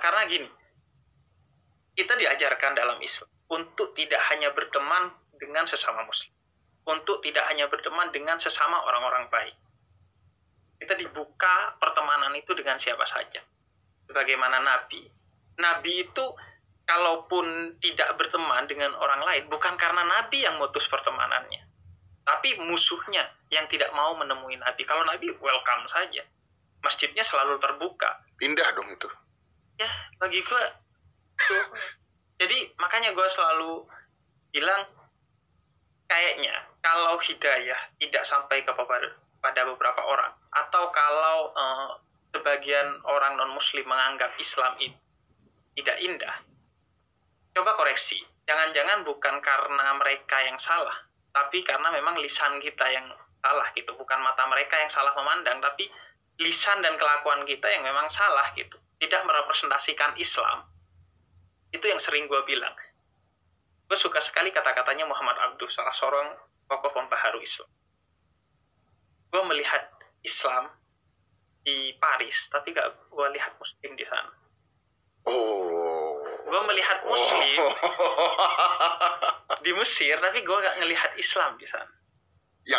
karena gini kita diajarkan dalam Islam untuk tidak hanya berteman dengan sesama muslim untuk tidak hanya berteman dengan sesama orang-orang baik. Kita dibuka pertemanan itu dengan siapa saja sebagaimana nabi. Nabi itu kalaupun tidak berteman dengan orang lain bukan karena nabi yang mutus pertemanannya tapi musuhnya yang tidak mau menemui nabi. Kalau nabi welcome saja masjidnya selalu terbuka. Pindah dong bagi gue tuh. Jadi makanya gue selalu bilang kayaknya kalau hidayah tidak sampai kepada pada beberapa orang atau kalau eh, sebagian orang non muslim menganggap Islam itu tidak indah coba koreksi. Jangan-jangan bukan karena mereka yang salah tapi karena memang lisan kita yang salah gitu. Bukan mata mereka yang salah memandang tapi lisan dan kelakuan kita yang memang salah gitu tidak merepresentasikan Islam itu yang sering gue bilang. Gue suka sekali kata-katanya Muhammad Abduh salah seorang tokoh pembaharu Islam. Gue melihat Islam di Paris tapi gak gue lihat Muslim di sana. Oh. gue melihat Muslim di Mesir tapi gue gak ngelihat Islam di sana